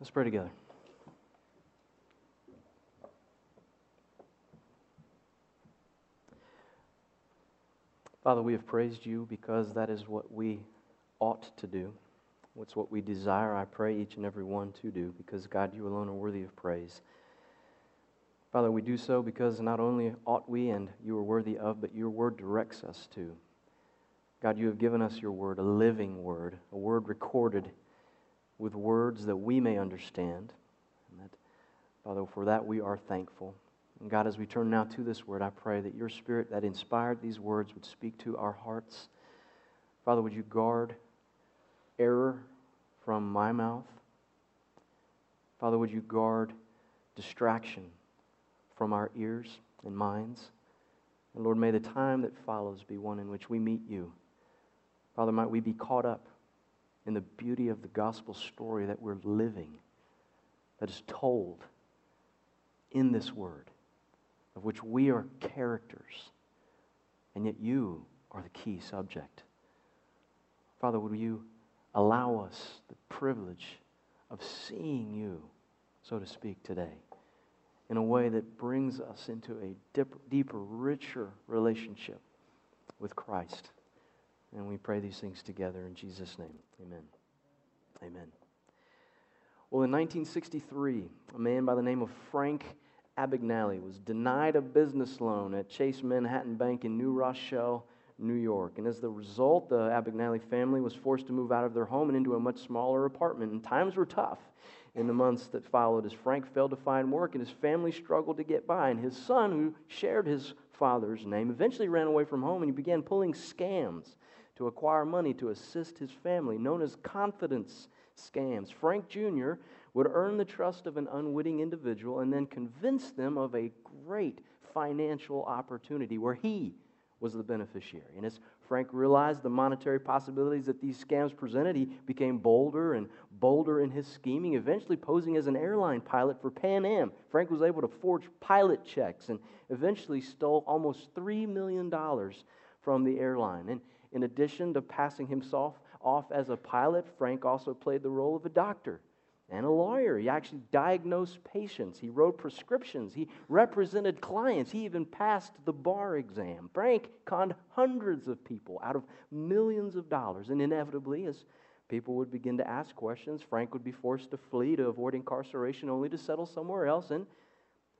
Let's pray together. Father, we have praised you because that is what we ought to do. It's what we desire, I pray, each and every one to do, because God, you alone are worthy of praise. Father, we do so because not only ought we and you are worthy of, but your word directs us to. God, you have given us your word, a living word, a word recorded with words that we may understand. And that, Father, for that we are thankful. And God, as we turn now to this word, I pray that your spirit that inspired these words would speak to our hearts. Father, would you guard error from my mouth? Father, would you guard distraction from our ears and minds? And Lord, may the time that follows be one in which we meet you. Father, might we be caught up in the beauty of the gospel story that we're living, that is told in this word, of which we are characters, and yet you are the key subject. Father, would you allow us the privilege of seeing you, so to speak, today in a way that brings us into a deeper, richer relationship with Christ? And we pray these things together in Jesus' name. Amen. Amen. Well, in 1963, a man by the name of Frank Abagnale was denied a business loan at Chase Manhattan Bank in New Rochelle, New York. And as the result, the Abagnale family was forced to move out of their home and into a much smaller apartment. And times were tough in the months that followed as Frank failed to find work and his family struggled to get by. And his son, who shared his father's name, eventually ran away from home and he began pulling scams to acquire money to assist his family, known as confidence scams. Frank Jr. would earn the trust of an unwitting individual and then convince them of a great financial opportunity where he was the beneficiary. And as Frank realized the monetary possibilities that these scams presented, he became bolder and bolder in his scheming, eventually posing as an airline pilot for Pan Am. Frank was able to forge pilot checks and eventually stole almost $3 million from the airline. And in addition to passing himself off as a pilot, Frank also played the role of a doctor and a lawyer. He actually diagnosed patients, he wrote prescriptions, he represented clients, he even passed the bar exam. Frank conned hundreds of people out of millions of dollars, and inevitably, as people would begin to ask questions, Frank would be forced to flee to avoid incarceration only to settle somewhere else and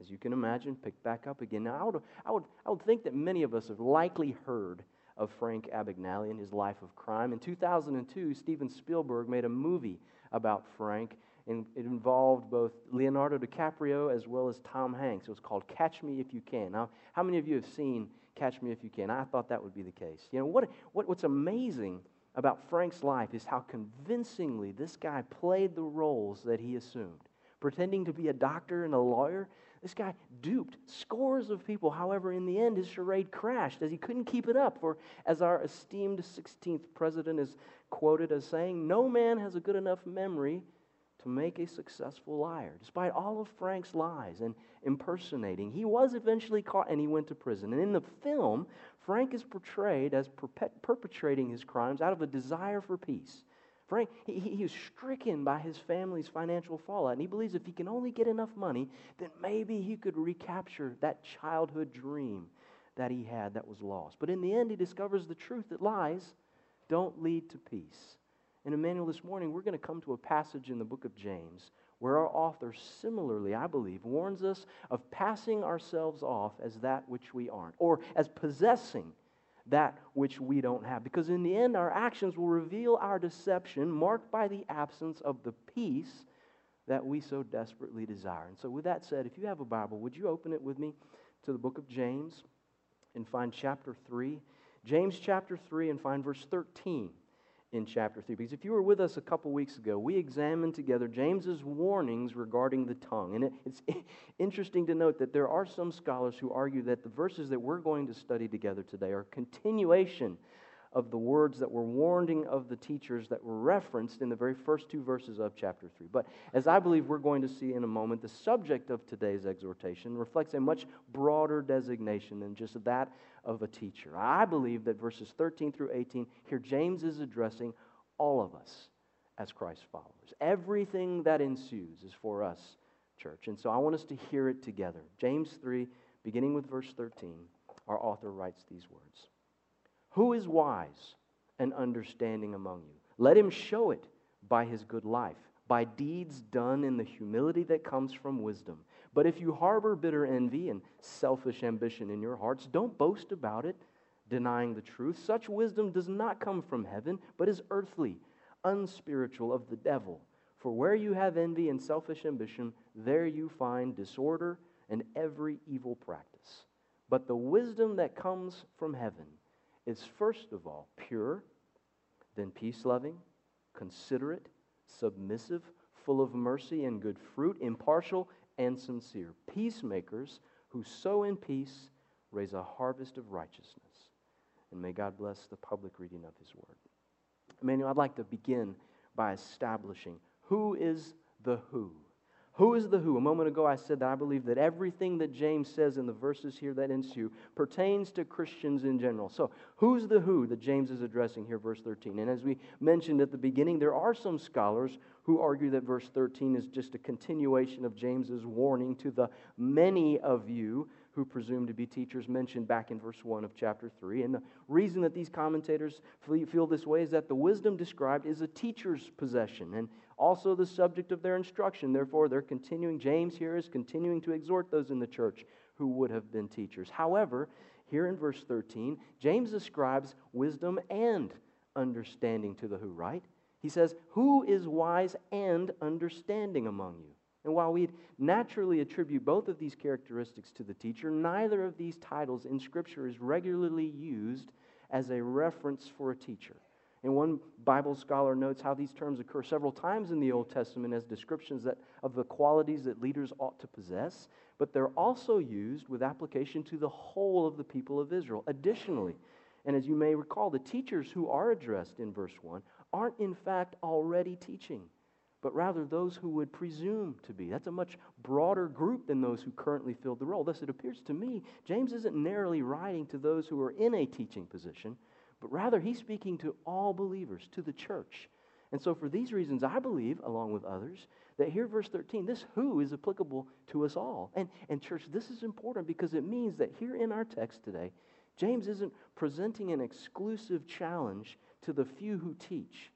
as you can imagine, pick back up again. Now, I would, I, would, I would think that many of us have likely heard of Frank Abagnale and his life of crime. In 2002, Steven Spielberg made a movie about Frank, and it involved both Leonardo DiCaprio as well as Tom Hanks. It was called Catch Me If You Can. Now, how many of you have seen Catch Me If You Can? I thought that would be the case. You know, what, what, what's amazing about Frank's life is how convincingly this guy played the roles that he assumed. Pretending to be a doctor and a lawyer, this guy duped scores of people. However, in the end, his charade crashed as he couldn't keep it up. For, as our esteemed 16th president is quoted as saying, no man has a good enough memory to make a successful liar. Despite all of Frank's lies and impersonating, he was eventually caught and he went to prison. And in the film, Frank is portrayed as perpetrating his crimes out of a desire for peace. Frank, he, he was stricken by his family's financial fallout, and he believes if he can only get enough money, then maybe he could recapture that childhood dream that he had that was lost. But in the end, he discovers the truth that lies don't lead to peace. And Emmanuel, this morning, we're going to come to a passage in the book of James where our author similarly, I believe, warns us of passing ourselves off as that which we aren't, or as possessing that which we don't have. Because in the end, our actions will reveal our deception, marked by the absence of the peace that we so desperately desire. And so, with that said, if you have a Bible, would you open it with me to the book of James and find chapter 3? James chapter 3 and find verse 13 in chapter 3. Because if you were with us a couple weeks ago, we examined together James's warnings regarding the tongue. And it, it's interesting to note that there are some scholars who argue that the verses that we're going to study together today are continuation of the words that were warning of the teachers that were referenced in the very first two verses of chapter 3. But as I believe we're going to see in a moment, the subject of today's exhortation reflects a much broader designation than just that of a teacher. I believe that verses 13 through 18, here James is addressing all of us as Christ followers. Everything that ensues is for us, church. And so I want us to hear it together. James 3, beginning with verse 13, our author writes these words Who is wise and understanding among you? Let him show it by his good life, by deeds done in the humility that comes from wisdom. But if you harbor bitter envy and selfish ambition in your hearts, don't boast about it, denying the truth. Such wisdom does not come from heaven, but is earthly, unspiritual, of the devil. For where you have envy and selfish ambition, there you find disorder and every evil practice. But the wisdom that comes from heaven is first of all pure, then peace loving, considerate, submissive, full of mercy and good fruit, impartial and sincere, peacemakers who sow in peace raise a harvest of righteousness. And may God bless the public reading of his word. Emmanuel, I'd like to begin by establishing who is the who. Who is the who? A moment ago I said that I believe that everything that James says in the verses here that ensue pertains to Christians in general. So, who's the who that James is addressing here, verse 13? And as we mentioned at the beginning, there are some scholars who argue that verse 13 is just a continuation of James's warning to the many of you who presume to be teachers mentioned back in verse 1 of chapter 3. And the reason that these commentators feel this way is that the wisdom described is a teacher's possession and also the subject of their instruction. Therefore, they're continuing, James here is continuing to exhort those in the church who would have been teachers. However, here in verse 13, James ascribes wisdom and understanding to the who, right? He says, Who is wise and understanding among you? And while we naturally attribute both of these characteristics to the teacher, neither of these titles in Scripture is regularly used as a reference for a teacher. And one Bible scholar notes how these terms occur several times in the Old Testament as descriptions that, of the qualities that leaders ought to possess, but they're also used with application to the whole of the people of Israel. Additionally, and as you may recall, the teachers who are addressed in verse 1 aren't in fact already teaching but rather those who would presume to be. That's a much broader group than those who currently filled the role. Thus, it appears to me James isn't narrowly writing to those who are in a teaching position, but rather he's speaking to all believers, to the church. And so, for these reasons, I believe, along with others, that here, verse 13, this who is applicable to us all. And, and, church, this is important because it means that here in our text today, James isn't presenting an exclusive challenge to the few who teach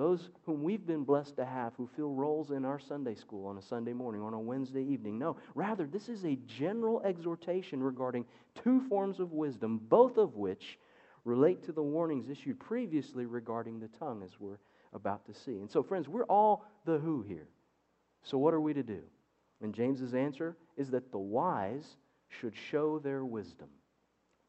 those whom we've been blessed to have who fill roles in our Sunday school on a Sunday morning or on a Wednesday evening. No, rather, this is a general exhortation regarding two forms of wisdom, both of which relate to the warnings issued previously regarding the tongue, as we're about to see. And so, friends, we're all the who here. So, what are we to do? And James's answer is that the wise should show their wisdom.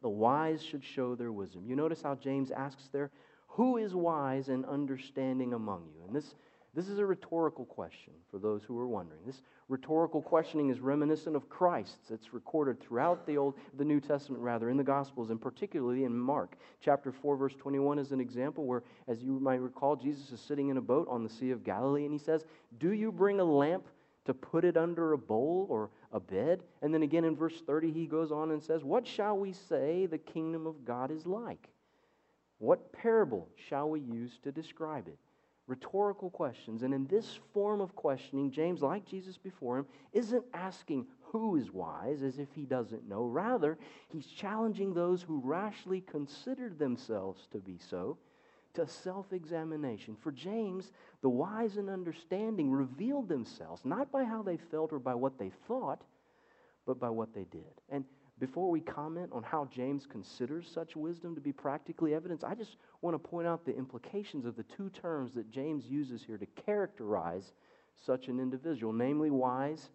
The wise should show their wisdom. You notice how James asks there, who is wise and understanding among you? And this, this is a rhetorical question for those who are wondering. This rhetorical questioning is reminiscent of Christ's. It's recorded throughout the Old, the New Testament, rather, in the Gospels, and particularly in Mark. Chapter 4, verse 21 is an example where, as you might recall, Jesus is sitting in a boat on the Sea of Galilee, and he says, Do you bring a lamp to put it under a bowl or a bed? And then again in verse 30, he goes on and says, What shall we say the kingdom of God is like? What parable shall we use to describe it? Rhetorical questions. And in this form of questioning, James, like Jesus before him, isn't asking who is wise as if he doesn't know. Rather, he's challenging those who rashly considered themselves to be so to self examination. For James, the wise and understanding revealed themselves not by how they felt or by what they thought, but by what they did. And before we comment on how James considers such wisdom to be practically evidence, I just want to point out the implications of the two terms that James uses here to characterize such an individual, namely wise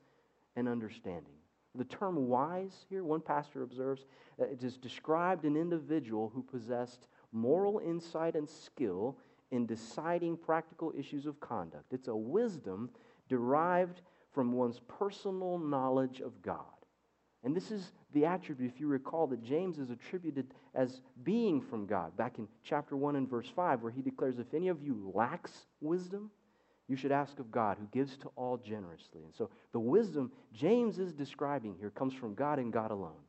and understanding. The term wise here, one pastor observes, uh, it is described an individual who possessed moral insight and skill in deciding practical issues of conduct. It's a wisdom derived from one's personal knowledge of God. And this is the attribute, if you recall, that James is attributed as being from God. Back in chapter 1 and verse 5, where he declares, If any of you lacks wisdom, you should ask of God, who gives to all generously. And so the wisdom James is describing here comes from God and God alone.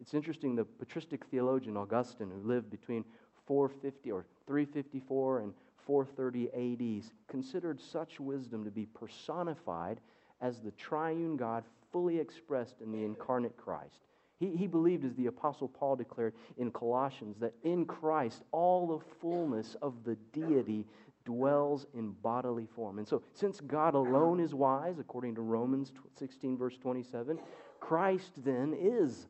It's interesting, the patristic theologian Augustine, who lived between 450 or 354 and 430 AD, considered such wisdom to be personified as the triune God fully expressed in the incarnate Christ. He, he believed, as the Apostle Paul declared in Colossians, that in Christ all the fullness of the deity dwells in bodily form. And so, since God alone is wise, according to Romans 16, verse 27, Christ then is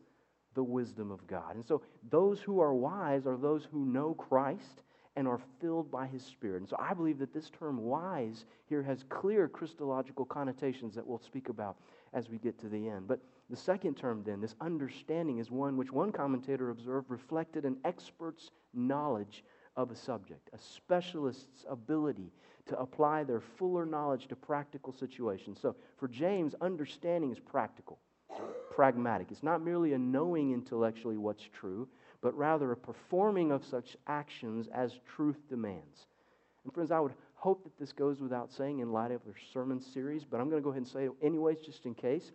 the wisdom of God. And so, those who are wise are those who know Christ and are filled by his spirit. And so I believe that this term wise here has clear Christological connotations that we'll speak about as we get to the end. But the second term, then, this understanding, is one which one commentator observed reflected an expert's knowledge of a subject, a specialist's ability to apply their fuller knowledge to practical situations. So for James, understanding is practical, pragmatic. It's not merely a knowing intellectually what's true, but rather a performing of such actions as truth demands. And friends, I would hope that this goes without saying in light of our sermon series, but I'm going to go ahead and say it anyways, just in case.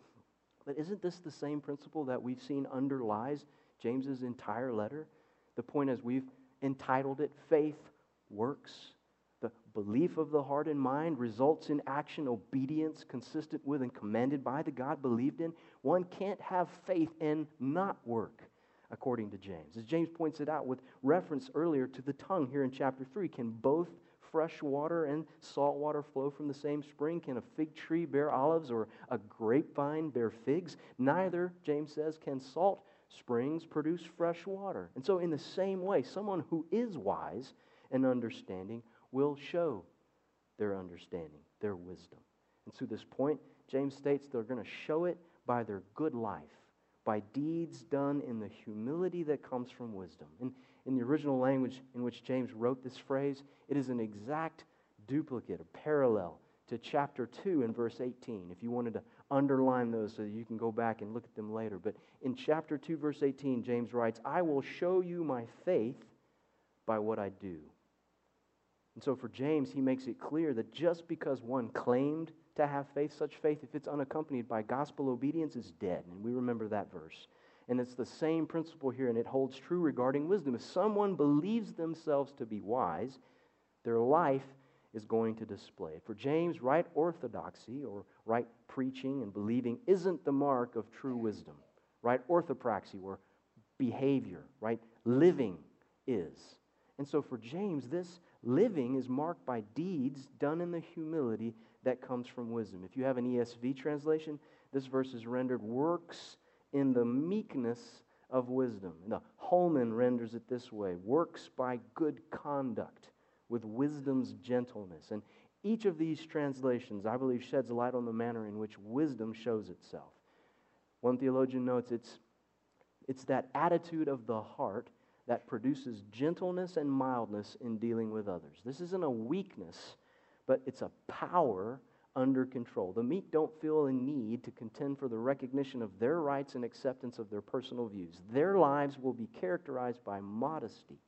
But isn't this the same principle that we've seen underlies James's entire letter? The point is, we've entitled it Faith Works. The belief of the heart and mind results in action, obedience consistent with and commanded by the God believed in. One can't have faith and not work according to James. As James points it out with reference earlier to the tongue here in chapter 3, can both fresh water and salt water flow from the same spring? Can a fig tree bear olives or a grapevine bear figs? Neither, James says, can salt springs produce fresh water. And so, in the same way, someone who is wise and understanding will show their understanding, their wisdom. And to this point, James states they're going to show it by their good life by deeds done in the humility that comes from wisdom. In, in the original language in which James wrote this phrase, it is an exact duplicate, a parallel to chapter 2 and verse 18. If you wanted to underline those so that you can go back and look at them later. But in chapter 2, verse 18, James writes, I will show you my faith by what I do. And so for James, he makes it clear that just because one claimed to have faith. Such faith, if it's unaccompanied by gospel obedience, is dead. And we remember that verse. And it's the same principle here, and it holds true regarding wisdom. If someone believes themselves to be wise, their life is going to display it. For James, right orthodoxy or right preaching and believing isn't the mark of true wisdom. Right orthopraxy or behavior, right living is. And so for James, this living is marked by deeds done in the humility that comes from wisdom. If you have an ESV translation, this verse is rendered works in the meekness of wisdom. And the Holman renders it this way works by good conduct with wisdom's gentleness. And each of these translations, I believe, sheds light on the manner in which wisdom shows itself. One theologian notes it's, it's that attitude of the heart that produces gentleness and mildness in dealing with others. This isn't a weakness but it's a power under control. The meek don't feel a need to contend for the recognition of their rights and acceptance of their personal views. Their lives will be characterized by modesty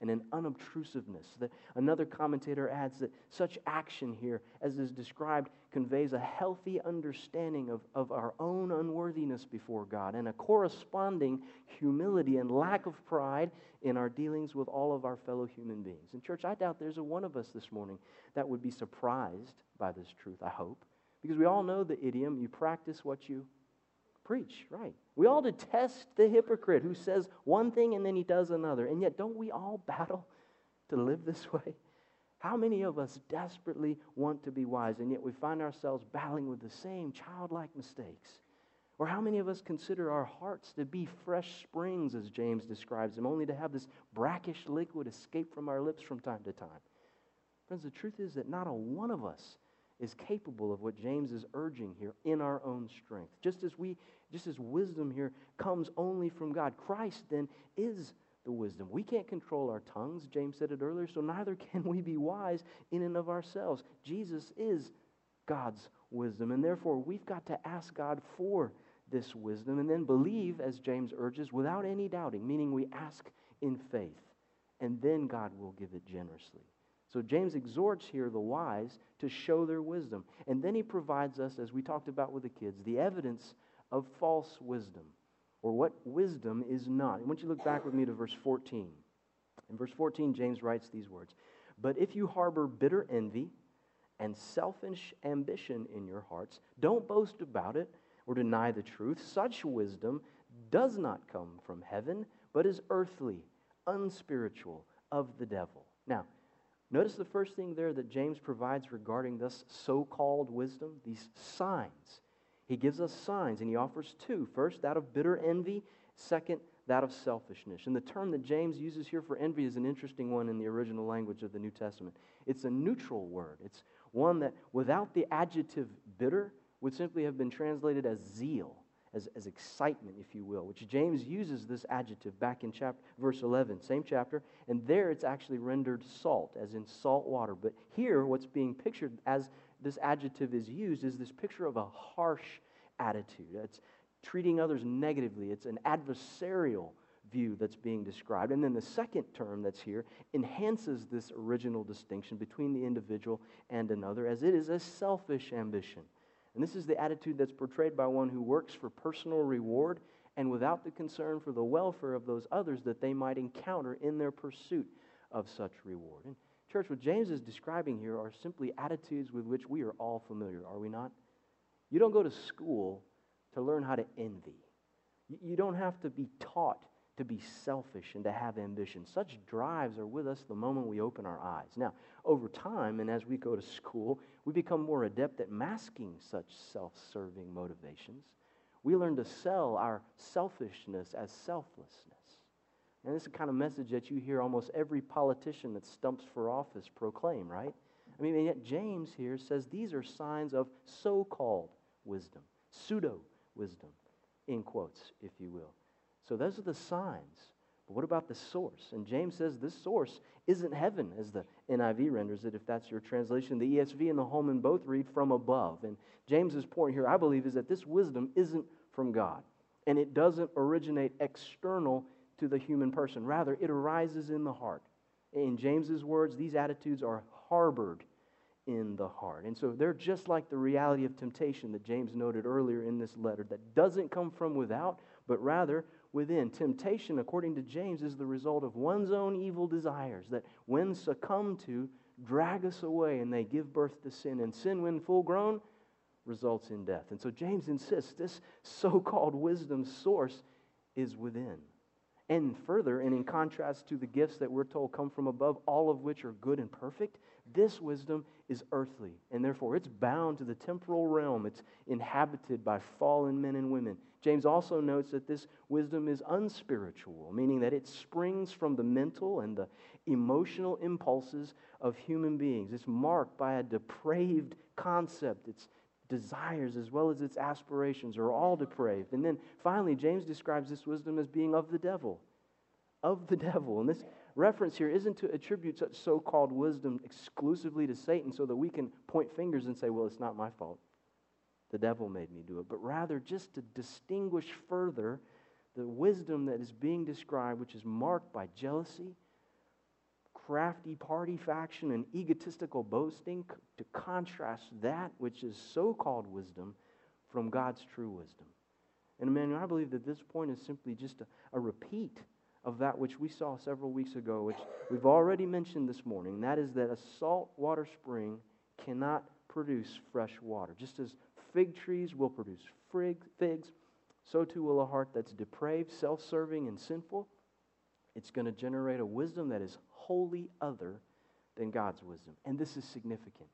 and an unobtrusiveness. That another commentator adds that such action here, as is described, conveys a healthy understanding of, of our own unworthiness before God and a corresponding humility and lack of pride in our dealings with all of our fellow human beings. And, church, I doubt there's a one of us this morning that would be surprised by this truth, I hope. Because we all know the idiom you practice what you preach, right? We all detest the hypocrite who says one thing and then he does another. And yet, don't we all battle to live this way? How many of us desperately want to be wise, and yet we find ourselves battling with the same childlike mistakes? Or how many of us consider our hearts to be fresh springs, as James describes them, only to have this brackish liquid escape from our lips from time to time? Friends, the truth is that not a one of us is capable of what James is urging here in our own strength. Just as we just as wisdom here comes only from God, Christ then is the wisdom. We can't control our tongues, James said it earlier, so neither can we be wise in and of ourselves. Jesus is God's wisdom, and therefore we've got to ask God for this wisdom and then believe, as James urges, without any doubting, meaning we ask in faith, and then God will give it generously. So James exhorts here the wise to show their wisdom. And then he provides us, as we talked about with the kids, the evidence of false wisdom, or what wisdom is not. I want you to look back with me to verse 14. In verse 14, James writes these words But if you harbor bitter envy and selfish ambition in your hearts, don't boast about it or deny the truth. Such wisdom does not come from heaven, but is earthly, unspiritual, of the devil. Now, notice the first thing there that James provides regarding this so called wisdom these signs. He gives us signs, and he offers two. First, that of bitter envy. Second, that of selfishness. And the term that James uses here for envy is an interesting one in the original language of the New Testament. It's a neutral word, it's one that without the adjective bitter would simply have been translated as zeal. As, as excitement, if you will, which James uses this adjective back in chapter, verse 11, same chapter, and there it's actually rendered salt, as in salt water. But here, what's being pictured as this adjective is used is this picture of a harsh attitude. It's, treating others negatively. It's an adversarial view that's being described. And then the second term that's here enhances this original distinction between the individual and another, as it is a selfish ambition. And this is the attitude that's portrayed by one who works for personal reward and without the concern for the welfare of those others that they might encounter in their pursuit of such reward. And, church, what James is describing here are simply attitudes with which we are all familiar, are we not? You don't go to school to learn how to envy. You don't have to be taught to be selfish and to have ambition. Such drives are with us the moment we open our eyes. Now, over time, and as we go to school, we become more adept at masking such self serving motivations. We learn to sell our selfishness as selflessness. And this is the kind of message that you hear almost every politician that stumps for office proclaim, right? I mean, and yet James here says these are signs of so called wisdom, pseudo wisdom, in quotes, if you will. So those are the signs. But what about the source? And James says this source isn't heaven, as the NIV renders it, if that's your translation. The ESV and the Holman both read from above. And James's point here, I believe, is that this wisdom isn't from God. And it doesn't originate external to the human person. Rather, it arises in the heart. In James's words, these attitudes are harbored in the heart. And so they're just like the reality of temptation that James noted earlier in this letter that doesn't come from without, but rather within. Temptation, according to James, is the result of one's own evil desires that, when succumbed to, drag us away and they give birth to sin. And sin, when full grown, results in death. And so James insists this so called wisdom source is within. And further, and in contrast to the gifts that we're told come from above, all of which are good and perfect, this wisdom is earthly, and therefore it's bound to the temporal realm. It's inhabited by fallen men and women. James also notes that this wisdom is unspiritual, meaning that it springs from the mental and the emotional impulses of human beings. It's marked by a depraved concept. Its desires as well as its aspirations are all depraved. And then finally, James describes this wisdom as being of the devil. Of the devil. And this reference here isn't to attribute such so called wisdom exclusively to Satan so that we can point fingers and say, well, it's not my fault. The devil made me do it. But rather, just to distinguish further the wisdom that is being described, which is marked by jealousy, crafty party faction, and egotistical boasting, to contrast that which is so called wisdom from God's true wisdom. And Emmanuel, I believe that this point is simply just a, a repeat of that which we saw several weeks ago, which we've already mentioned this morning. That is that a saltwater spring cannot produce fresh water. Just as fig trees will produce figs, so too will a heart that's depraved, self serving, and sinful. It's going to generate a wisdom that is wholly other than God's wisdom. And this is significant.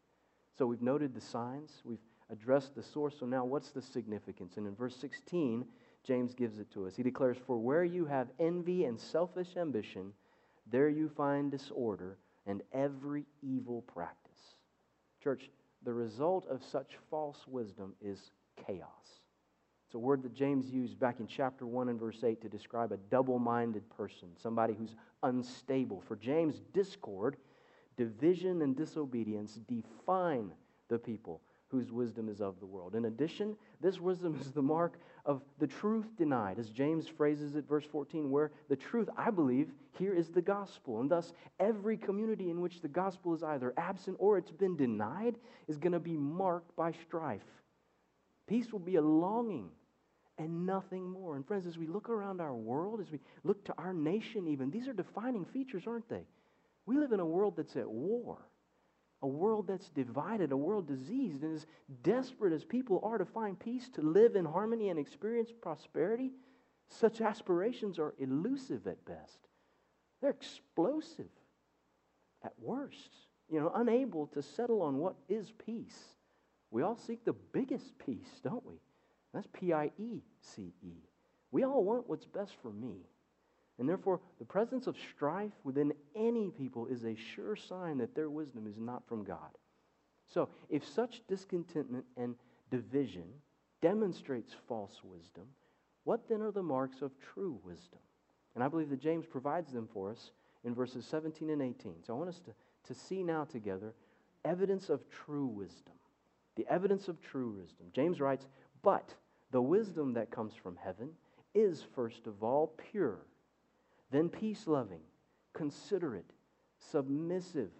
So we've noted the signs, we've addressed the source. So now, what's the significance? And in verse 16, James gives it to us. He declares, For where you have envy and selfish ambition, there you find disorder and every evil practice. Church, the result of such false wisdom is chaos. It's a word that James used back in chapter 1 and verse 8 to describe a double minded person, somebody who's unstable. For James, discord, division, and disobedience define the people whose wisdom is of the world. In addition, this wisdom is the mark of the truth denied, as James phrases it, verse 14, where the truth, I believe, here is the gospel. And thus, every community in which the gospel is either absent or it's been denied is going to be marked by strife. Peace will be a longing and nothing more. And friends, as we look around our world, as we look to our nation, even, these are defining features, aren't they? We live in a world that's at war, a world that's divided, a world diseased. And as desperate as people are to find peace, to live in harmony, and experience prosperity, such aspirations are elusive at best. They're explosive at worst. You know, unable to settle on what is peace. We all seek the biggest peace, don't we? That's P I E C E. We all want what's best for me. And therefore, the presence of strife within any people is a sure sign that their wisdom is not from God. So, if such discontentment and division demonstrates false wisdom, what then are the marks of true wisdom? And I believe that James provides them for us in verses 17 and 18. So I want us to, to see now together evidence of true wisdom. The evidence of true wisdom. James writes, But the wisdom that comes from heaven is first of all pure, then peace loving, considerate, submissive,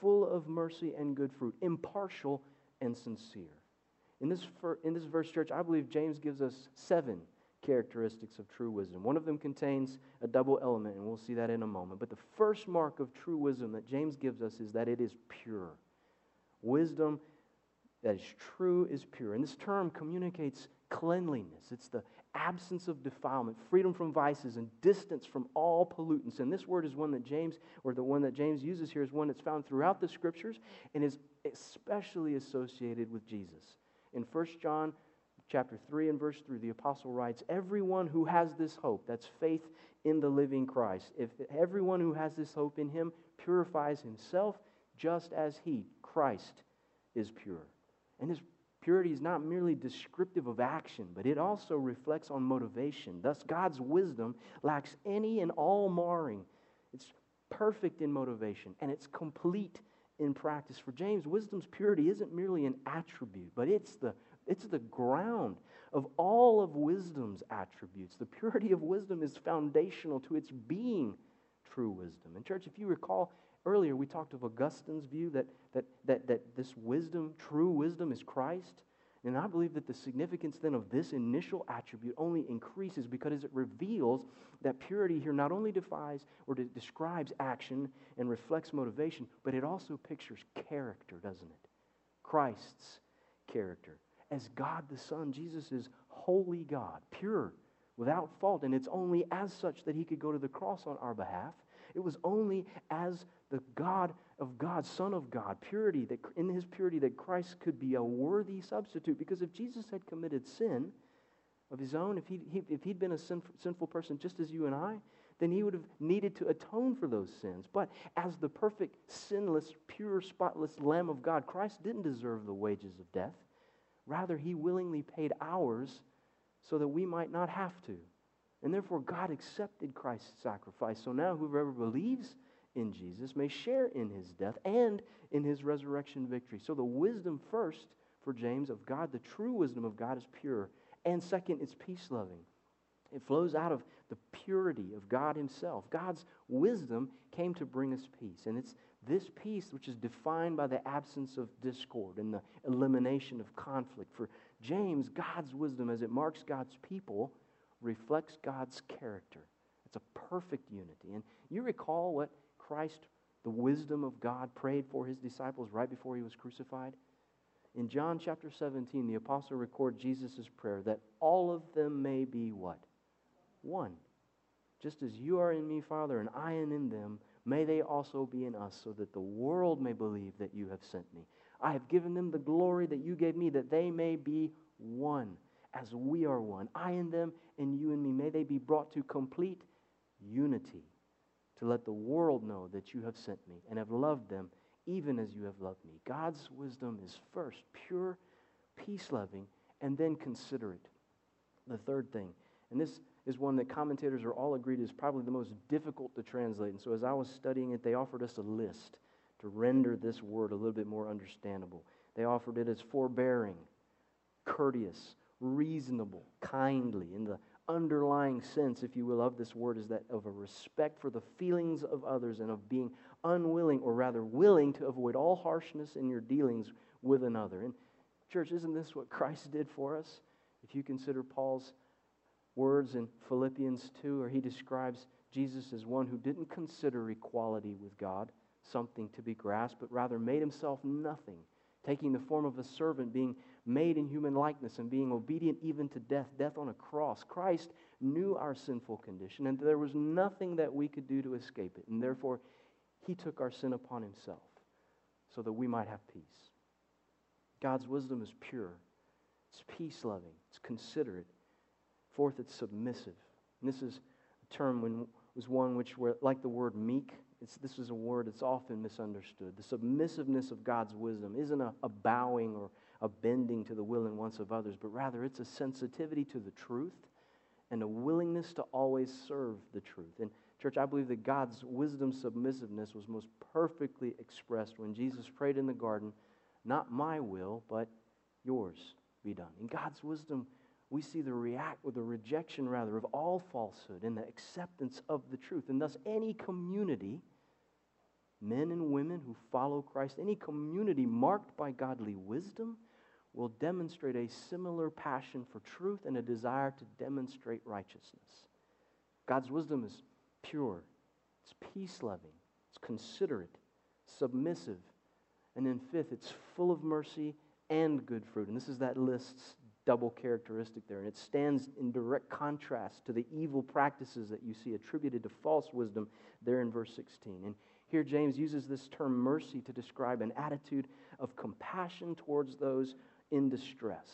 full of mercy and good fruit, impartial and sincere. In this, in this verse, church, I believe James gives us seven characteristics of true wisdom. One of them contains a double element, and we'll see that in a moment. But the first mark of true wisdom that James gives us is that it is pure. Wisdom that is true is pure. And this term communicates cleanliness, it's the absence of defilement, freedom from vices, and distance from all pollutants. And this word is one that James, or the one that James uses here, is one that's found throughout the scriptures and is especially associated with Jesus. In 1 John chapter 3 and verse 3, the apostle writes, Everyone who has this hope, that's faith in the living Christ, if everyone who has this hope in him purifies himself just as he, Christ, is pure. And this purity is not merely descriptive of action, but it also reflects on motivation. Thus, God's wisdom lacks any and all marring. It's perfect in motivation, and it's complete in practice. For James, wisdom's purity isn't merely an attribute, but it's the it's the ground of all of wisdom's attributes. The purity of wisdom is foundational to its being true wisdom. And, church, if you recall earlier, we talked of Augustine's view that, that, that, that this wisdom, true wisdom, is Christ. And I believe that the significance then of this initial attribute only increases because it reveals that purity here not only defies or de- describes action and reflects motivation, but it also pictures character, doesn't it? Christ's character as God the Son. Jesus is holy God, pure, without fault. And it's only as such that he could go to the cross on our behalf. It was only as the God of God, Son of God, purity, that in his purity, that Christ could be a worthy substitute. Because if Jesus had committed sin of his own, if, he, if he'd been a sinful person just as you and I, then he would have needed to atone for those sins. But as the perfect, sinless, pure, spotless Lamb of God, Christ didn't deserve the wages of death. Rather, he willingly paid ours so that we might not have to. And therefore, God accepted Christ's sacrifice. So now, whoever believes in Jesus may share in his death and in his resurrection victory. So, the wisdom first for James of God, the true wisdom of God, is pure. And second, it's peace loving. It flows out of the purity of God Himself. God's wisdom came to bring us peace. And it's this peace, which is defined by the absence of discord and the elimination of conflict. For James, God's wisdom, as it marks God's people, reflects God's character. It's a perfect unity. And you recall what Christ, the wisdom of God, prayed for his disciples right before he was crucified? In John chapter 17, the apostle records Jesus' prayer that all of them may be what? One. Just as you are in me, Father, and I am in them, may they also be in us, so that the world may believe that you have sent me. I have given them the glory that you gave me, that they may be one, as we are one. I in them, and you in me. May they be brought to complete unity, to let the world know that you have sent me and have loved them, even as you have loved me. God's wisdom is first pure, peace loving, and then considerate. The third thing, and this is one that commentators are all agreed is probably the most difficult to translate. And so as I was studying it, they offered us a list to render this word a little bit more understandable. They offered it as forbearing, courteous, reasonable, kindly. In the underlying sense, if you will, of this word is that of a respect for the feelings of others and of being unwilling, or rather willing, to avoid all harshness in your dealings with another. And, church, isn't this what Christ did for us? If you consider Paul's words in Philippians 2 where he describes Jesus as one who didn't consider equality with God something to be grasped, but rather made himself nothing, taking the form of a servant, being made in human likeness, and being obedient even to death, death on a cross. Christ knew our sinful condition, and there was nothing that we could do to escape it. And therefore, he took our sin upon himself so that we might have peace. God's wisdom is pure, it's peace loving, it's considerate. Fourth, it's submissive. And this is a term when was one which were like the word meek. It's, this is a word that's often misunderstood. The submissiveness of God's wisdom isn't a, a bowing or a bending to the will and wants of others, but rather it's a sensitivity to the truth and a willingness to always serve the truth. And church, I believe that God's wisdom submissiveness was most perfectly expressed when Jesus prayed in the garden, not my will, but yours be done. In God's wisdom, we see the react or the rejection rather of all falsehood and the acceptance of the truth. And thus any community, men and women who follow Christ, any community marked by godly wisdom will demonstrate a similar passion for truth and a desire to demonstrate righteousness. God's wisdom is pure, it's peace loving, it's considerate, submissive, and then fifth, it's full of mercy and good fruit. And this is that list's double characteristic there. And it stands in direct contrast to the evil practices that you see attributed to false wisdom there in verse 16. And here James uses this term mercy to describe an attitude of compassion towards those in distress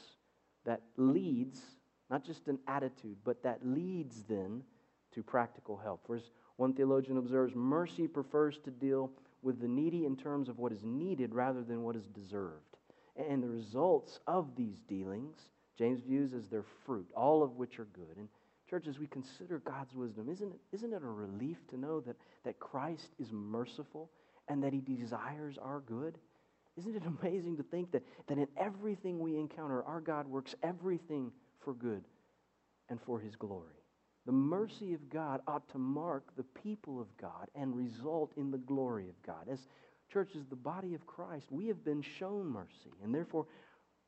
that leads, not just an attitude, but that leads then to practical help. For as one theologian observes, mercy prefers to deal with the needy in terms of what is needed rather than what is deserved. And the results of these dealings, James views as their fruit, all of which are good. And church, as we consider God's wisdom, isn't it, isn't it a relief to know that, that Christ is merciful and that he desires our good? Isn't it amazing to think that, that in everything we encounter, our God works everything for good and for his glory? The mercy of God ought to mark the people of God and result in the glory of God. As church, as the body of Christ, we have been shown mercy, and therefore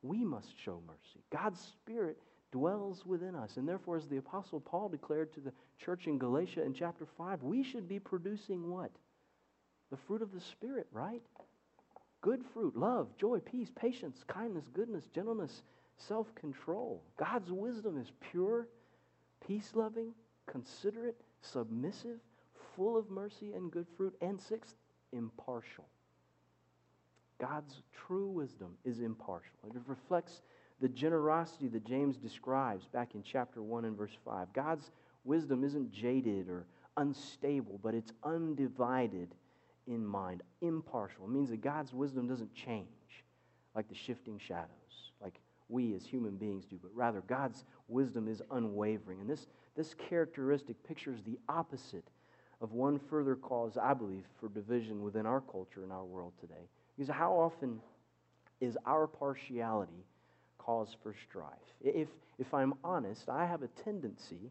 we must show mercy. God's Spirit dwells within us, and therefore, as the Apostle Paul declared to the church in Galatia in chapter 5, we should be producing what? The fruit of the Spirit, right? Good fruit, love, joy, peace, patience, kindness, goodness, gentleness, self control. God's wisdom is pure, peace loving, considerate, submissive, full of mercy and good fruit. And sixth, impartial. God's true wisdom is impartial. It reflects the generosity that James describes back in chapter 1 and verse 5. God's wisdom isn't jaded or unstable, but it's undivided in mind, impartial. It means that God's wisdom doesn't change like the shifting shadows, like we as human beings do, but rather God's wisdom is unwavering. And this, this characteristic pictures the opposite of one further cause, I believe, for division within our culture and our world today. Because how often is our partiality cause for strife? If, if I'm honest, I have a tendency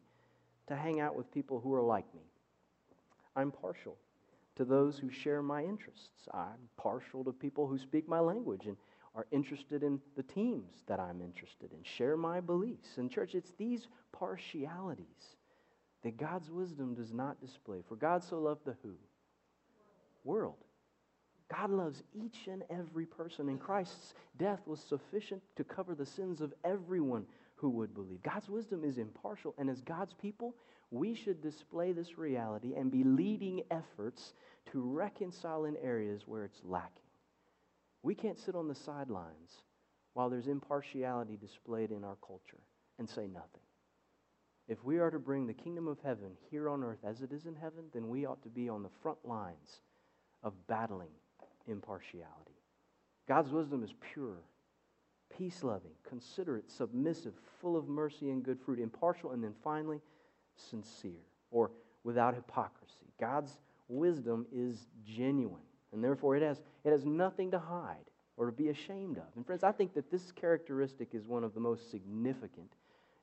to hang out with people who are like me. I'm partial to those who share my interests. I'm partial to people who speak my language and are interested in the teams that I'm interested in, share my beliefs. And, church, it's these partialities that God's wisdom does not display. For God so loved the who? World. God loves each and every person, and Christ's death was sufficient to cover the sins of everyone who would believe. God's wisdom is impartial, and as God's people, we should display this reality and be leading efforts to reconcile in areas where it's lacking. We can't sit on the sidelines while there's impartiality displayed in our culture and say nothing. If we are to bring the kingdom of heaven here on earth as it is in heaven, then we ought to be on the front lines of battling impartiality. God's wisdom is pure, peace loving, considerate, submissive, full of mercy and good fruit, impartial, and then finally, sincere or without hypocrisy. God's wisdom is genuine, and therefore it has, it has nothing to hide or to be ashamed of. And friends, I think that this characteristic is one of the most significant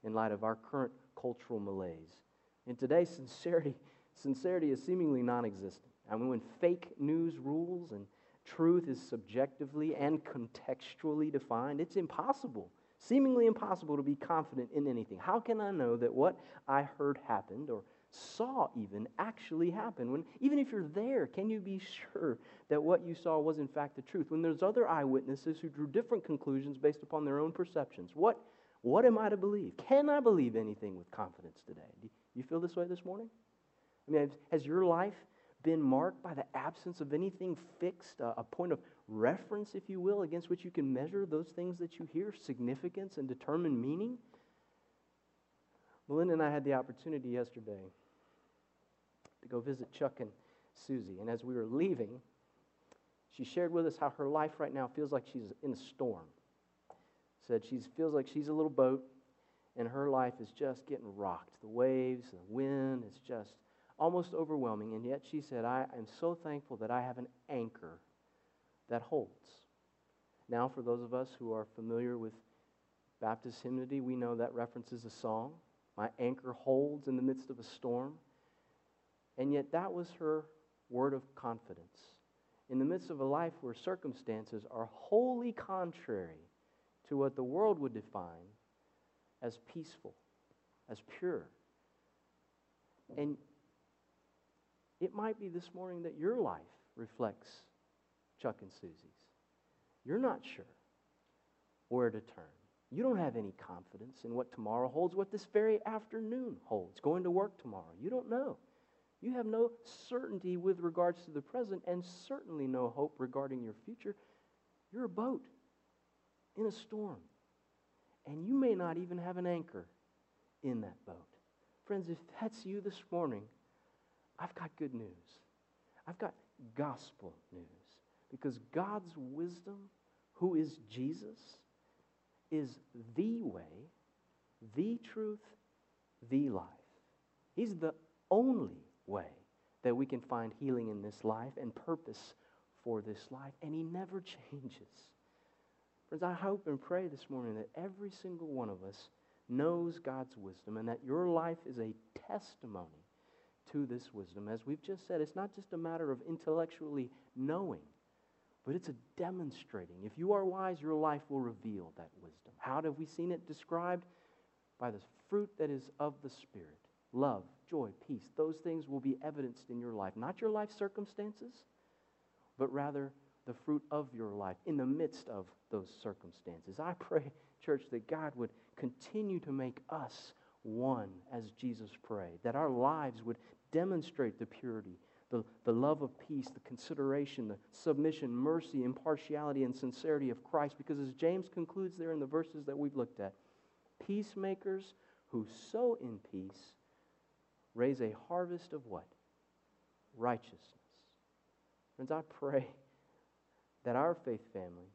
in light of our current cultural malaise. In today, sincerity, sincerity is seemingly non existent. I mean, when fake news rules and truth is subjectively and contextually defined, it's impossible, seemingly impossible to be confident in anything. How can I know that what I heard happened or saw even actually happen? When, even if you're there, can you be sure that what you saw was in fact the truth? When there's other eyewitnesses who drew different conclusions based upon their own perceptions, what, what am I to believe? Can I believe anything with confidence today? Do you feel this way this morning? I mean, has your life been marked by the absence of anything fixed, a, a point of reference, if you will, against which you can measure those things that you hear, significance and determine meaning? Melinda and I had the opportunity yesterday to go visit Chuck and Susie. And as we were leaving, she shared with us how her life right now feels like she's in a storm. Said she feels like she's a little boat and her life is just getting rocked. The waves, the wind, it's just almost overwhelming. And yet she said, I am so thankful that I have an anchor that holds. Now, for those of us who are familiar with Baptist hymnody, we know that references a song. My anchor holds in the midst of a storm. And yet, that was her word of confidence. In the midst of a life where circumstances are wholly contrary to what the world would define as peaceful, as pure. And it might be this morning that your life reflects Chuck and Susie's. You're not sure where to turn. You don't have any confidence in what tomorrow holds, what this very afternoon holds, going to work tomorrow. You don't know. You have no certainty with regards to the present and certainly no hope regarding your future. You're a boat in a storm, and you may not even have an anchor in that boat. Friends, if that's you this morning, I've got good news. I've got gospel news because God's wisdom, who is Jesus, is the way, the truth, the life. He's the only way that we can find healing in this life and purpose for this life, and He never changes. Friends, I hope and pray this morning that every single one of us knows God's wisdom and that your life is a testimony to this wisdom. As we've just said, it's not just a matter of intellectually knowing, but it's a demonstrating. If you are wise, your life will reveal that wisdom. How have we seen it described? By the fruit that is of the Spirit love, joy, peace. Those things will be evidenced in your life. Not your life circumstances, but rather the fruit of your life in the midst of those circumstances. I pray, church, that God would continue to make us one as Jesus prayed, that our lives would demonstrate the purity, the, the love of peace, the consideration, the submission, mercy, impartiality, and sincerity of Christ. Because as James concludes there in the verses that we've looked at, peacemakers who sow in peace raise a harvest of what? Righteousness. Friends, I pray that our faith family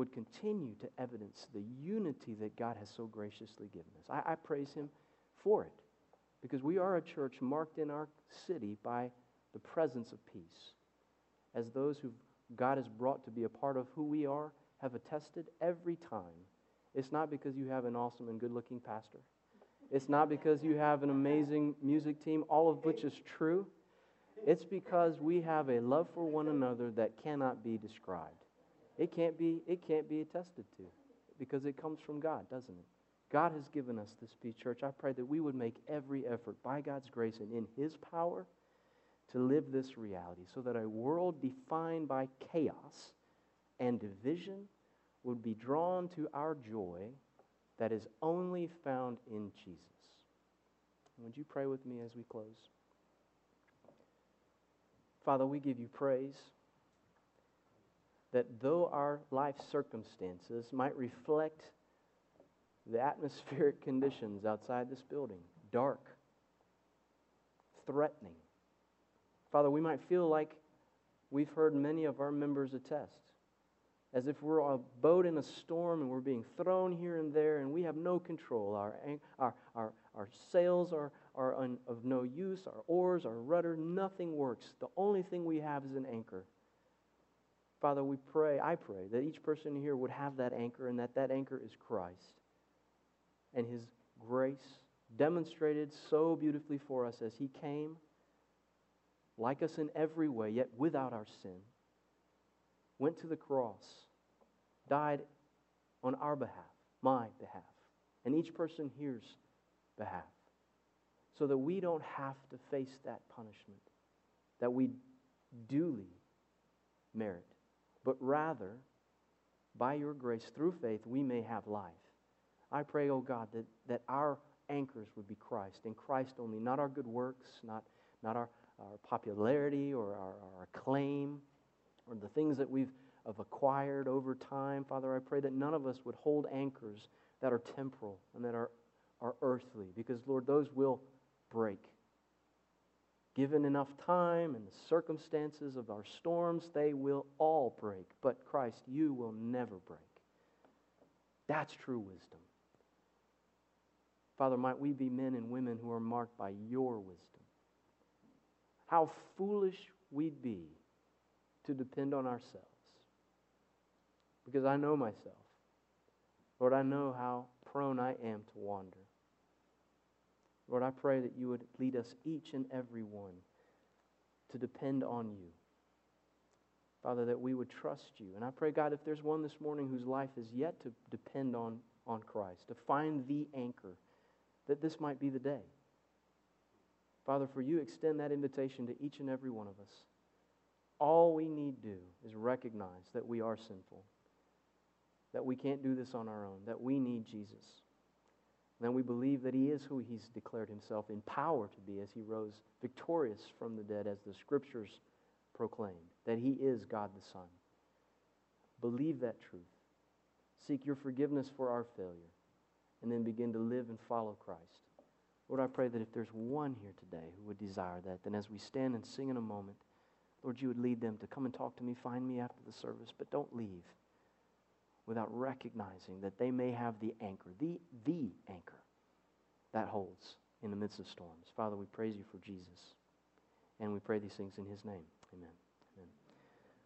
would continue to evidence the unity that God has so graciously given us. I, I praise Him for it because we are a church marked in our city by the presence of peace. As those who God has brought to be a part of who we are have attested every time, it's not because you have an awesome and good looking pastor. It's not because you have an amazing music team, all of which is true. It's because we have a love for one another that cannot be described. It can't be, it can't be attested to because it comes from God, doesn't it? God has given us this peace, church. I pray that we would make every effort by God's grace and in His power to live this reality so that a world defined by chaos and division would be drawn to our joy that is only found in Jesus. Would you pray with me as we close? Father, we give you praise that though our life circumstances might reflect the atmospheric conditions outside this building dark, threatening. Father, we might feel like we've heard many of our members attest, as if we're a boat in a storm and we're being thrown here and there and we have no control. Our, our, our, our sails are, are un, of no use, our oars, our rudder, nothing works. The only thing we have is an anchor. Father, we pray, I pray, that each person here would have that anchor and that that anchor is Christ. And his grace demonstrated so beautifully for us as he came, like us in every way, yet without our sin, went to the cross, died on our behalf, my behalf, and each person here's behalf, so that we don't have to face that punishment that we duly merit, but rather, by your grace, through faith, we may have life. I pray, O oh God, that, that our anchors would be Christ, and Christ only, not our good works, not, not our, our popularity or our, our acclaim or the things that we've have acquired over time. Father, I pray that none of us would hold anchors that are temporal and that are, are earthly, because, Lord, those will break. Given enough time and the circumstances of our storms, they will all break. But Christ, you will never break. That's true wisdom. Father, might we be men and women who are marked by your wisdom. How foolish we'd be to depend on ourselves. Because I know myself. Lord, I know how prone I am to wander. Lord, I pray that you would lead us each and every one to depend on you. Father, that we would trust you. And I pray, God, if there's one this morning whose life is yet to depend on, on Christ, to find the anchor, that this might be the day. Father, for you extend that invitation to each and every one of us. All we need do is recognize that we are sinful, that we can't do this on our own, that we need Jesus. Then we believe that he is who he's declared himself in power to be as he rose victorious from the dead, as the scriptures proclaim, that he is God the Son. Believe that truth. Seek your forgiveness for our failure, and then begin to live and follow Christ. Lord, I pray that if there's one here today who would desire that, then as we stand and sing in a moment, Lord, you would lead them to come and talk to me, find me after the service, but don't leave without recognizing that they may have the anchor, the, the anchor that holds in the midst of storms. Father, we praise you for Jesus. And we pray these things in his name. Amen.